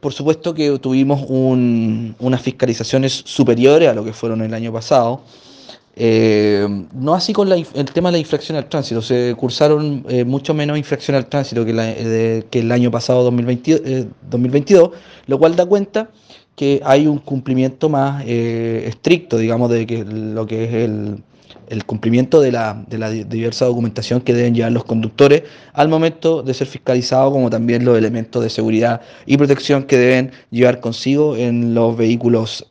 Por supuesto que tuvimos unas fiscalizaciones superiores a lo que fueron el año pasado. Eh, no así con el tema de la infracción al tránsito, se cursaron eh, mucho menos infracción al tránsito que, el año pasado 2022, 2022, lo cual da cuenta que hay un cumplimiento más estricto, digamos, de que lo que es el, el cumplimiento de la, de la, diversa documentación que deben llevar los conductores al momento de ser fiscalizados, como también los elementos de seguridad y protección que deben llevar consigo en los vehículos